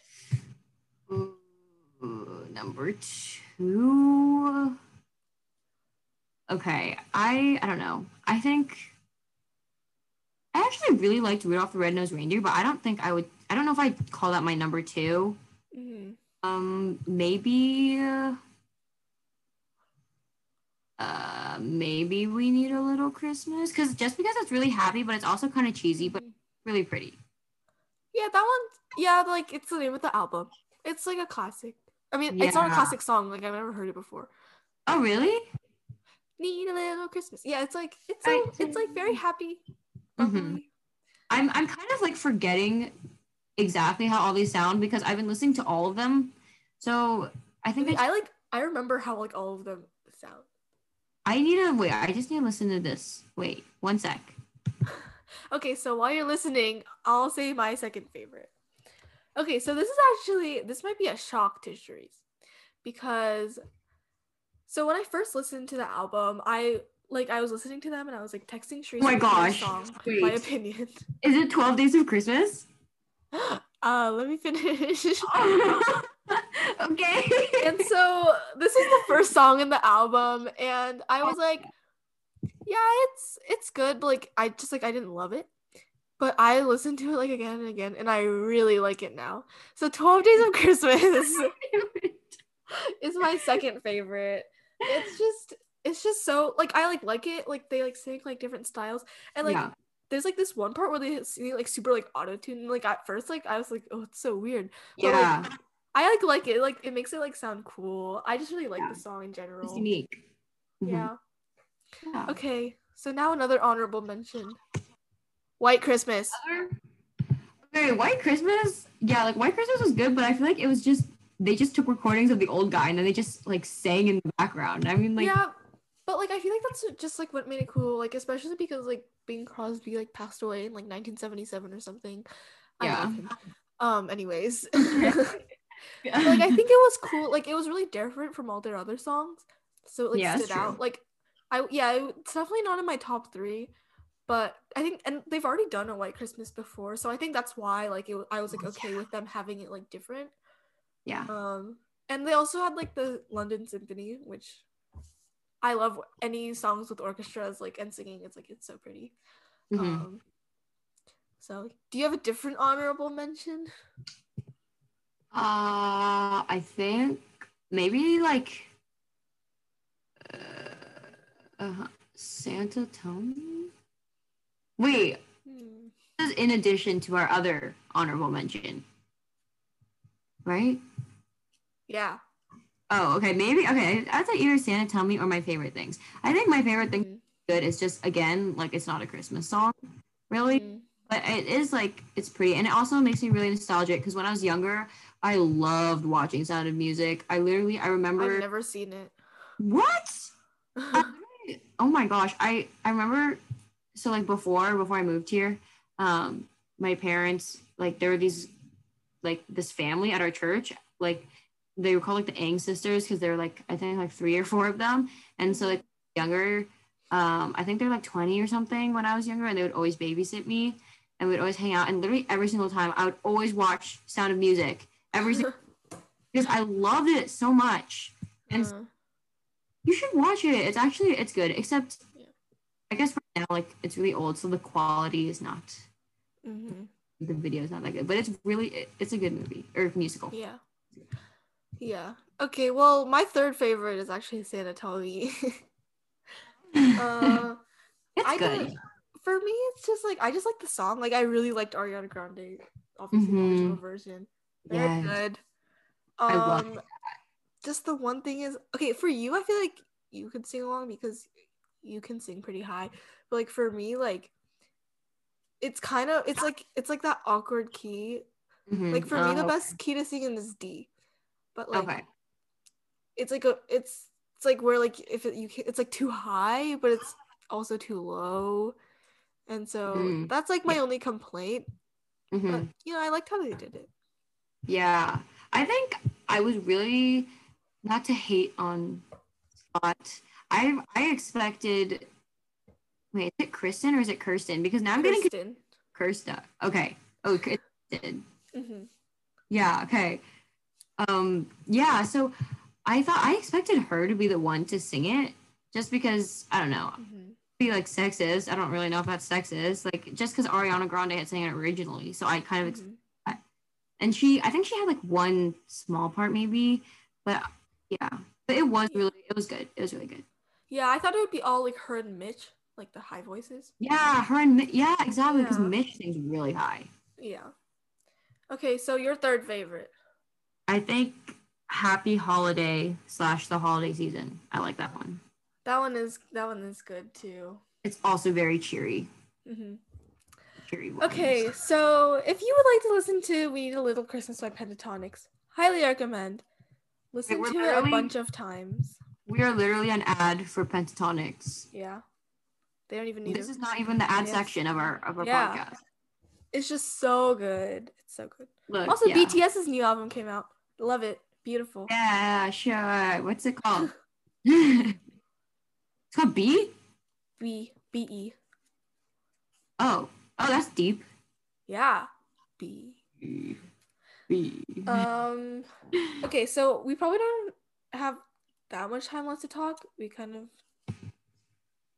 Ooh, number two. Okay, I I don't know. I think I actually really liked Rudolph the Red-Nosed Reindeer, but I don't think I would. I don't know if I'd call that my number two. Mhm. Um, maybe. Uh, maybe we need a little Christmas because just because it's really happy, but it's also kind of cheesy, but really pretty. Yeah, that one. Yeah, like it's the name of the album. It's like a classic. I mean, it's not a classic song. Like I've never heard it before. Oh, really? Need a little Christmas. Yeah, it's like it's so, it's like very happy. Mhm. I'm I'm kind of like forgetting exactly how all these sound because I've been listening to all of them. So I I think mean, I, I like. I remember how like all of them sound. I need to wait. I just need to listen to this. Wait, one sec. Okay, so while you're listening, I'll say my second favorite. Okay, so this is actually this might be a shock to Charisse because so when I first listened to the album, I like I was listening to them and I was like texting Charisse. Oh my the gosh, song, my opinion. Is it Twelve Days of Christmas? Uh, let me finish. okay. and so this is the first song in the album, and I was like, yeah, it's it's good, but like I just like I didn't love it. But I listened to it like again and again, and I really like it now. So 12 Days of Christmas is my second favorite. It's just it's just so like I like like it. Like they like sing like different styles. And like yeah. there's like this one part where they sing like super like auto tune. Like at first, like I was like, oh, it's so weird. But, like, Yeah. I like like it. Like it makes it like sound cool. I just really like Yeah. the song in It's general. unique. Mhm. Yeah. Yeah. Okay. So now another honorable mention. White Christmas. Okay, White Christmas. Yeah, like White Christmas was good, but I feel like it was just they just took recordings of the old guy and then they just like sang in the background. I mean, like yeah. But like I feel like that's just like what made it cool. Like especially because like Bing Crosby like passed away in like 1977 or something. Yeah. Um. Anyways. Yeah. like I think it was cool. Like it was really different from all their other songs, so it like Yeah, stood out. Like I yeah, it's definitely not in my top three, but I think and they've already done a White Christmas before, so I think that's why like it, I was like okay with them having it like different. yeah. Um, and they also had like the London Symphony, which I love any songs with orchestras like and singing. It's like it's so pretty. Mhm. Um, so do you have a different honorable mention? Uh, I think maybe like uh, uh, Santa Me. Wait, Hmm. this is in addition to our other honorable mention, right? Yeah. Oh, okay. Maybe okay. I'd say either Santa Tell Me or my favorite things. I think my favorite thing Mhm. good is just again like it's not a Christmas song, really, Mhm. but it is like it's pretty, and it also makes me really nostalgic because when I was younger, I loved watching Sound of Music. I literally I remember I've never seen it. what oh my gosh i i remember so like before before i moved here um my parents like there were these like this family at our church like they were called like the ang sisters because there were like i think like three or four of them and so like younger um i think they're like 20 or something when i was younger and they would always babysit me and we'd always hang out and literally every single time i would always watch sound of music every single because i loved it so much and Uh, you should watch it. It's actually it's good, except Yeah. I guess right now like it's really old, so the quality is not mhm. the video is not that good. But it's really it- it's a good movie or musical. Yeah. Yeah. Okay, well, my third favorite is actually Me. uh, it's I good. for me, it's just like I just like the song. Like I really liked Ariana Grande, obviously the original version. Very Yes. good. I love Um, just the one thing is okay for you. I feel like you could sing along because you can sing pretty high. But like for me, like it's kind of it's like it's like that awkward key. Mhm. Like for me, the Oh, best key to sing in is D. But like Okay. it's like a it's it's like where like if it, you it's like too high, but it's also too low. And so Mm. that's like my only complaint. Mhm. But you know, I liked how they did it. Yeah. I think I was really not to hate on Scott. I I expected wait, is it Kristen or is it Kirsten? Because now I'm getting Kirsten. Okay. Oh Kristen. hmm Yeah, okay. Um, yeah, so I thought I expected her to be the one to sing it just because I don't know, hmm be like sexist. I don't really know if that's sexist. Like just because Ariana Grande had sang it originally. So I kind of ex- hmm and she I think she had like one small part maybe, but yeah. But it was really it was good. It was really good. Yeah, I thought it would be all like her and Mitch, like the high voices. Yeah, her and Mi- yeah, exactly because Yeah. Mitch sings really high. Yeah. Okay, so your third favorite. I think Happy Holiday slash the holiday season. I like that one. That one is that one is good too. It's also very cheery. hmm Cheery one. Okay, so if you would like to listen to "We Need a Little Christmas" by Pentatonix, highly recommend. Listen we're to it a bunch of times. We are literally an ad for Pentatonix. Yeah, they don't even need This is not even the ad Yes. section of our of our Yeah. podcast. It's just so good. It's so good. Look, Also, yeah. BTS's new album came out. Love it. Beautiful. Yeah, sure. What's it called? it's called B. B B E. Oh, oh, that's deep. Yeah. B. B. B. Um. Okay, so we probably don't have that much time left to talk. We kind of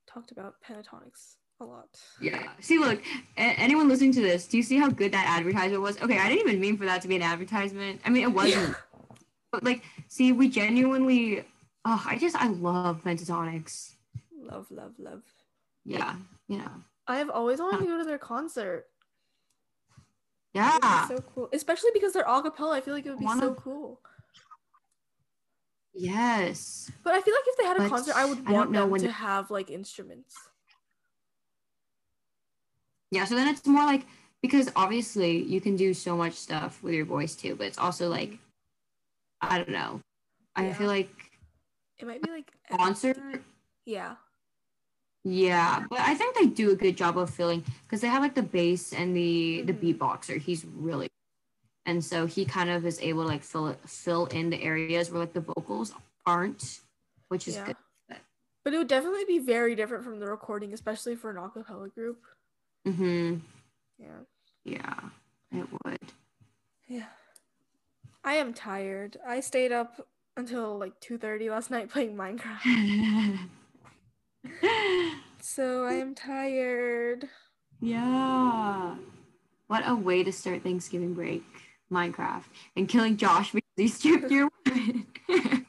talked about pentatonix a lot. Yeah. See, look, a- anyone listening to this, do you see how good that advertisement was? Okay, I didn't even mean for that to be an advertisement. I mean, it wasn't. But like, see, we genuinely. Oh, I just I love pentatonix. Love, love, love. Yeah, you know. I have always wanted to go to their concert. Yeah. so cool, especially because they're a cappella. I feel like it would be Wanna- so cool. Yes. But I feel like if they had a But concert, I would I want know them when to have like instruments. Yeah. So then it's more like because obviously you can do so much stuff with your voice too, but it's also like I don't know. I Yeah. feel like It might be like concert. Yeah. Yeah, but I think they do a good job of filling because they have like the bass and the the Mhm. beatboxer. He's really, and so he kind of is able to like fill it, fill in the areas where like the vocals aren't, which is Yeah. good. But it would definitely be very different from the recording, especially for an a cappella group. Mm-hmm. Yeah. Yeah, it would. Yeah. I am tired. I stayed up until like 2:30 last night playing Minecraft. So I am tired. yeah. What a way to start Thanksgiving break, Minecraft, and killing Josh because he stripped your woman.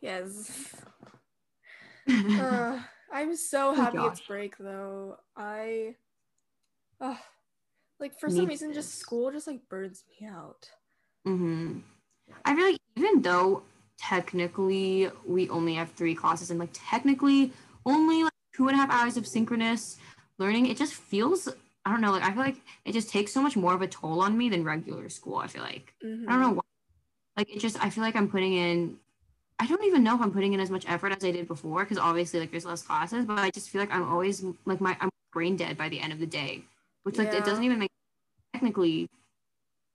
yes. Uh, I'm so Oh, happy it's break though. I uh, like for Need some reason just school just like burns me out. hmm I feel like even though technically we only have three classes and like technically only like two and a half hours of synchronous learning, it just feels I don't know, like I feel like it just takes so much more of a toll on me than regular school. I feel like. I don't know why. Like it just I feel like I'm putting in I don't even know if I'm putting in as much effort as I did before because obviously like there's less classes, but I just feel like I'm always like my I'm brain dead by the end of the day, which like Yeah. it doesn't even make technically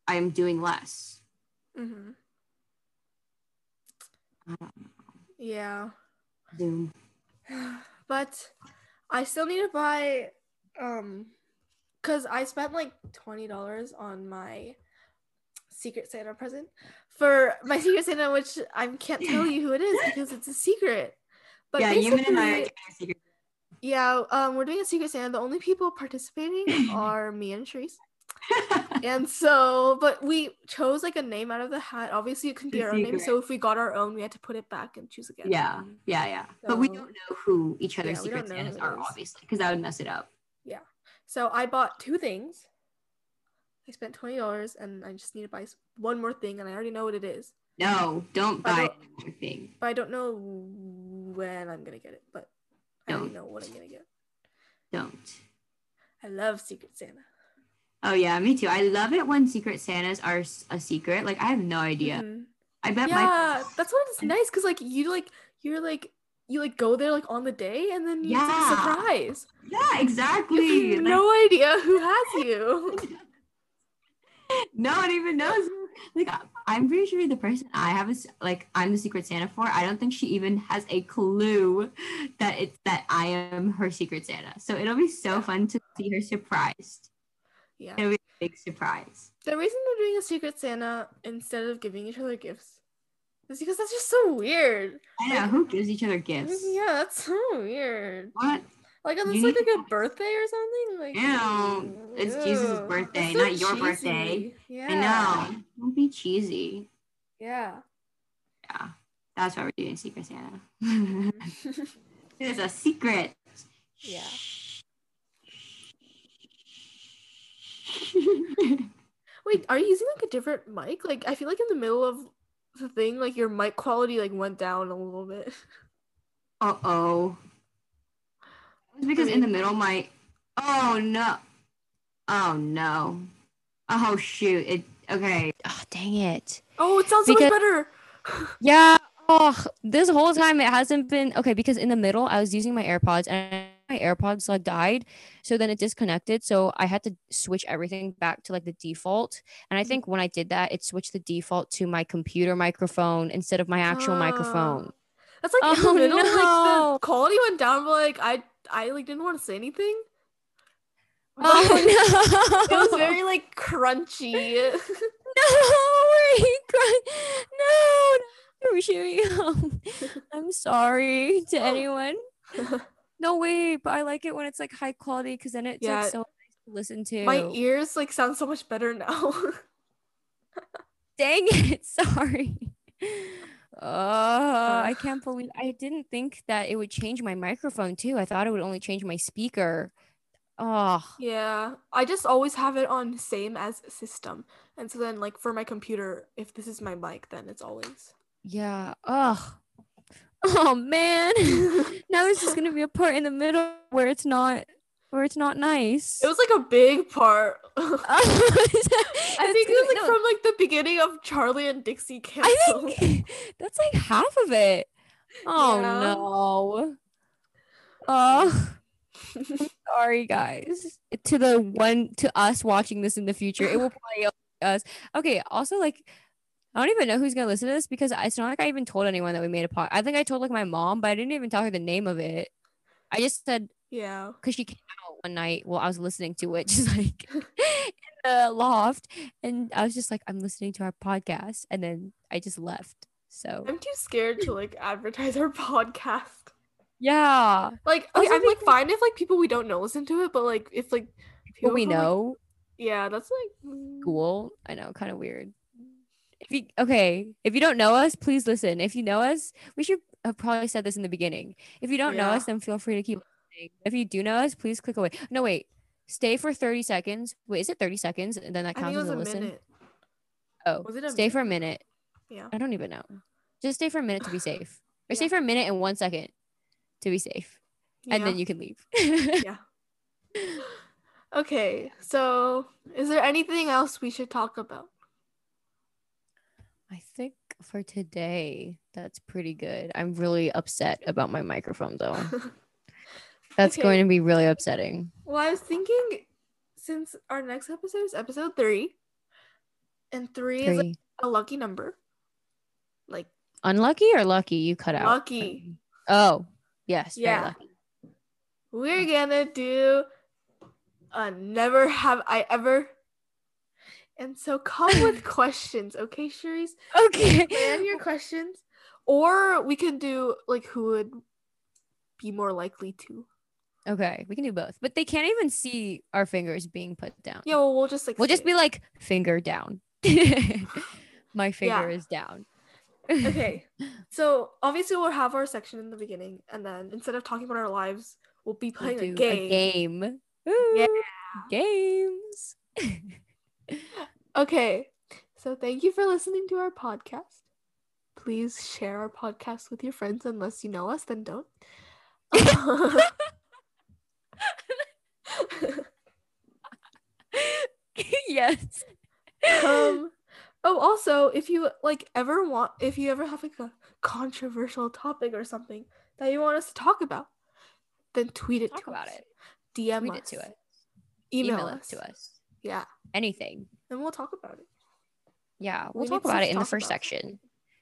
I'm doing less. hmm I don't know. Yeah. Zoom. but I still need to buy um cuz I spent like $20 on my Secret Santa present for my Secret Santa which I can't tell you who it is because it's a secret. But yeah, Yumin and I are doing a secret. Yeah, um, we're doing a Secret Santa. The only people participating are me and Charisse. And so, but we chose like a name out of the hat. Obviously, it couldn't be our own name. So if we got our own, we had to put it back and choose again. yeah, yeah, yeah. But we don't know who each other's Yeah, secret don't know who Santas are, is. obviously, because that would mess it up. Yeah. So I bought two things. I spent twenty dollars, and I just need to buy one more thing, and I already know what it is, No, don't I buy anything. but I don't know when I'm gonna get it. But I Don't. know what I'm gonna get. Don't. I love Secret Santa. Oh yeah, me too. I love it when secret Santas are a secret. Like I have no idea. Mhm. I bet my. Yeah, my that's what it's nice because like you like you're like you like go there like on the day, and then you it's like a Yeah. surprise. yeah, You exactly. no idea who has you. no one even knows. like I'm pretty sure the person I have is like I'm the secret Santa for. I don't think she even has a clue that it's that I am her secret Santa. So it'll be so fun to see her surprised. Yeah. It'll be a big surprise. The reason we're doing a Secret Santa instead of giving each other gifts is because that's just so weird. I know who gives each other gifts. Yeah, that's so weird. What? Like unless like like a birthday or something. Like Ew, it's Jesus' birthday, so not your cheesy. birthday. Yeah. I know. Don't be cheesy. Yeah. Yeah, that's why we're doing Secret Santa. it's a secret. Yeah. Wait, are you using like a different mic? Like I feel like in the middle of the thing, like your mic quality like went down a little bit. Uh oh. It's because in the middle, my. Oh no. Oh no. Oh shoot. It. Okay. Oh, dang it. Oh, it sounds so much better. Yeah. Oh, this whole time it hasn't been okay because in the middle I was using my AirPods and my AirPods like died, so then it disconnected. So I had to switch everything back to like the default. And I think when I did that, it switched the default to my computer microphone instead of my actual Ah. microphone. That's like in the Oh, middle, like no. the quality went down, but like I I like didn't want to say anything. Oh no! it was very like crunchy. no, wait, no, no, I'm sorry to oh. anyone. No, way, but I like it when it's like high quality because then it's Yeah. like so nice to listen to. My ears like sound so much better now. Dang it, sorry. Uh, I can't believe I didn't think that it would change my microphone too. I thought it would only change my speaker. Oh, yeah, I just always have it on same as system, and so then like for my computer, if this is my mic, then it's always. yeah. Oh, oh man. now there's just gonna be a part in the middle where it's not, where it's not nice. It was like a big part. I think it was like from like the beginning of Charli and Dixie I think that's like half of it. Oh Yeah. no. Oh, sorry guys. To the one to us watching this in the future, it will probably us. Okay. Also, like, I don't even know who's gonna listen to this because it's not like I even told anyone that we made a pod. I think I told like my mom, but I didn't even tell her the name of it. I just said yeah. because she came out one night while I was listening to it, just like in the loft, and I was just like, I'm listening to our podcast, and then I just left. So I'm too scared to like advertise our podcast. yeah, Like, okay, I'm like fine if like people we don't know listen to it, but like if like what we from, like- know. yeah, that's like mm, cool. I know, kind of weird. If you okay, if you don't know us, please listen. If you know us, we should have probably said this in the beginning. If you don't know us, then feel free to keep. If you do know us, please click away. No, wait. Stay for 30 seconds. Wait, is it 30 seconds? And then that I think counts it was as a, listen. minute. Oh, Was it a stay for a minute. Yeah. I don't even know. Just stay for a minute to be safe. Or stay for a minute and one second to be safe. And then you can leave. yeah. Okay, so is there anything else we should talk about? I think for today, that's pretty good. I'm really upset about my microphone though. That's Okay. going to be really upsetting. well, I was thinking since our next episode is episode three, and three, is like, a lucky number. Like Unlucky or lucky? You cut out. Lucky. Oh, yes. Very Yeah. lucky. we're gonna do a never have I ever. And so come with questions, okay, Charisse? Okay. Plan your questions. Or we can do like who would be more likely to. Okay, we can do both, but they can't even see our fingers being put down. Yeah, well, we'll just like We'll just be like finger down. My finger Yeah. is down. okay. So obviously we'll have our section in the beginning, and then instead of talking about our lives, we'll be We'll playing do a game. game. Yeah. Games. Okay. So thank you for listening to our podcast. Please share our podcast with your friends unless you know us, then don't. Um, yes. um oh also if you like ever want if you ever have like a controversial topic or something that you want us to talk about then tweet it Talk to about us it. dm Tweet us it to us. email, Email us. it to us. yeah Anything. and we'll talk about it Yeah, We we'll need talk about it in the first about. section.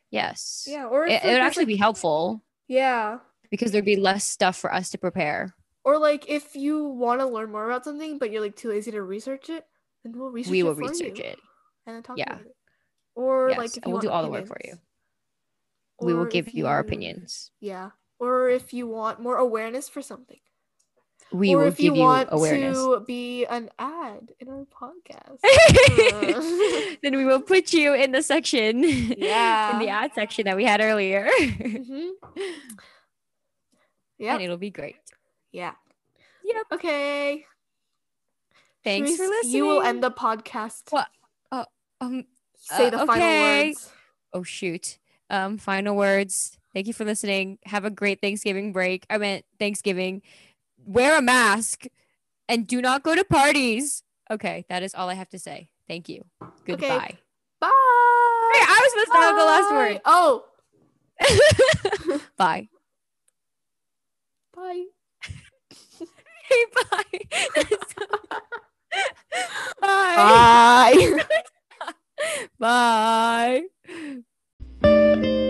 Yes. Yeah, or It, it would actually like- be helpful Yeah. because there'd be less stuff for us to prepare. Or like if you want to learn more about something but you're like too lazy to research it, then we'll research we it We will research you it. and then talk Yeah. about it. Or Yes, like if and you we'll do all the work for opinions. We will give if you our opinions. Yeah. Or if you want more awareness for something. We or will if you give you want awareness. to be an ad in our podcast. then we will put you in the section. yeah, in the ad section that we had earlier. hmm Yeah. And it'll be great. Yeah. Yep. Okay. Thanks for listening. You will end the podcast. What? Um Say Uh, the final okay. words. oh shoot. Um final words. Thank you for listening. Have a great Thanksgiving break. I meant Thanksgiving. Wear a mask and do not go to parties. Okay, that is all I have to say. Thank you. Goodbye. Bye. Hey, I was supposed to have the last word. Oh. Bye. Bye. bye. bye. Bye. bye.